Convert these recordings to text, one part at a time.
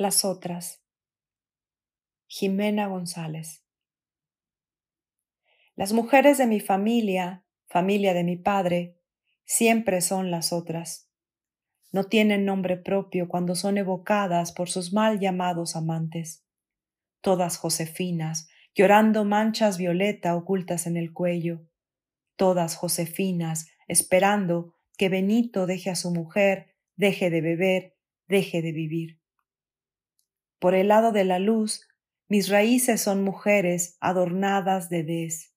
Las otras. Jimena González. Las mujeres de mi familia, familia de mi padre, siempre son las otras. No tienen nombre propio cuando son evocadas por sus mal llamados amantes. Todas Josefinas, llorando manchas violeta ocultas en el cuello. Todas Josefinas, esperando que Benito deje a su mujer, deje de beber, deje de vivir. Por el lado de la luz, mis raíces son mujeres adornadas de des,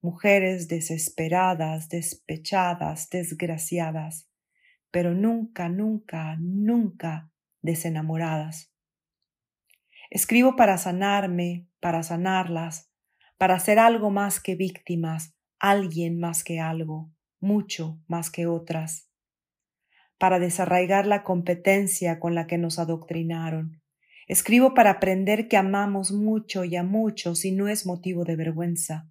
mujeres desesperadas, despechadas, desgraciadas, pero nunca, nunca, nunca desenamoradas. Escribo para sanarme, para sanarlas, para ser algo más que víctimas, alguien más que algo, mucho más que otras, para desarraigar la competencia con la que nos adoctrinaron, Escribo para aprender que amamos mucho y a muchos y no es motivo de vergüenza,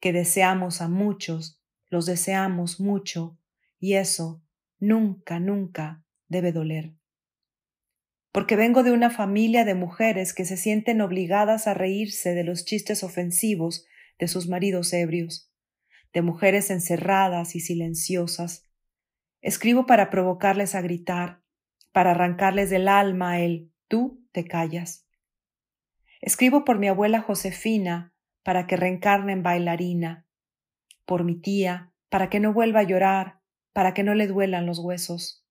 que deseamos a muchos, los deseamos mucho, y eso nunca, nunca debe doler. Porque vengo de una familia de mujeres que se sienten obligadas a reírse de los chistes ofensivos de sus maridos ebrios, de mujeres encerradas y silenciosas. Escribo para provocarles a gritar, para arrancarles del alma el tú te callas. Escribo por mi abuela Josefina para que reencarne en bailarina, por mi tía para que no vuelva a llorar, para que no le duelan los huesos,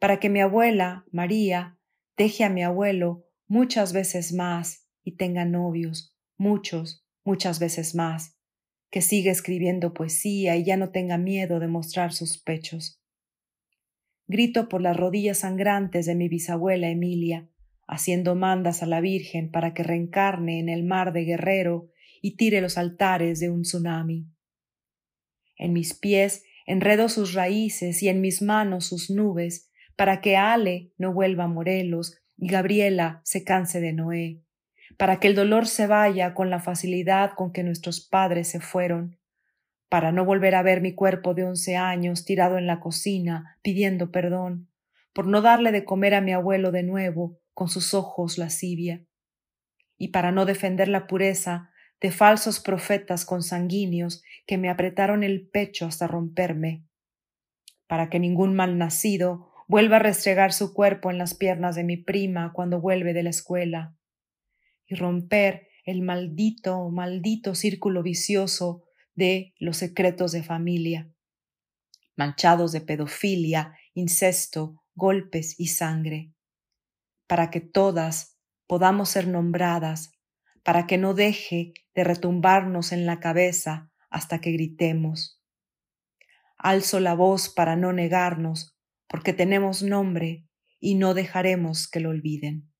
para que mi abuela, María, deje a mi abuelo muchas veces más y tenga novios, muchos, muchas veces más, que siga escribiendo poesía y ya no tenga miedo de mostrar sus pechos. Grito por las rodillas sangrantes de mi bisabuela Emilia, haciendo mandas a la Virgen para que reencarne en el mar de Guerrero y tire los altares de un tsunami. En mis pies enredo sus raíces y en mis manos sus nubes, para que Ale no vuelva a Morelos y Gabriela se canse de Noé, para que el dolor se vaya con la facilidad con que nuestros padres se fueron, para no volver a ver mi cuerpo de once años tirado en la cocina pidiendo perdón, por no darle de comer a mi abuelo de nuevo, con sus ojos lascivia, y para no defender la pureza de falsos profetas consanguíneos que me apretaron el pecho hasta romperme, para que ningún mal nacido vuelva a restregar su cuerpo en las piernas de mi prima cuando vuelve de la escuela, y romper el maldito, maldito círculo vicioso de los secretos de familia, manchados de pedofilia, incesto, golpes y sangre para que todas podamos ser nombradas, para que no deje de retumbarnos en la cabeza hasta que gritemos. Alzo la voz para no negarnos, porque tenemos nombre y no dejaremos que lo olviden.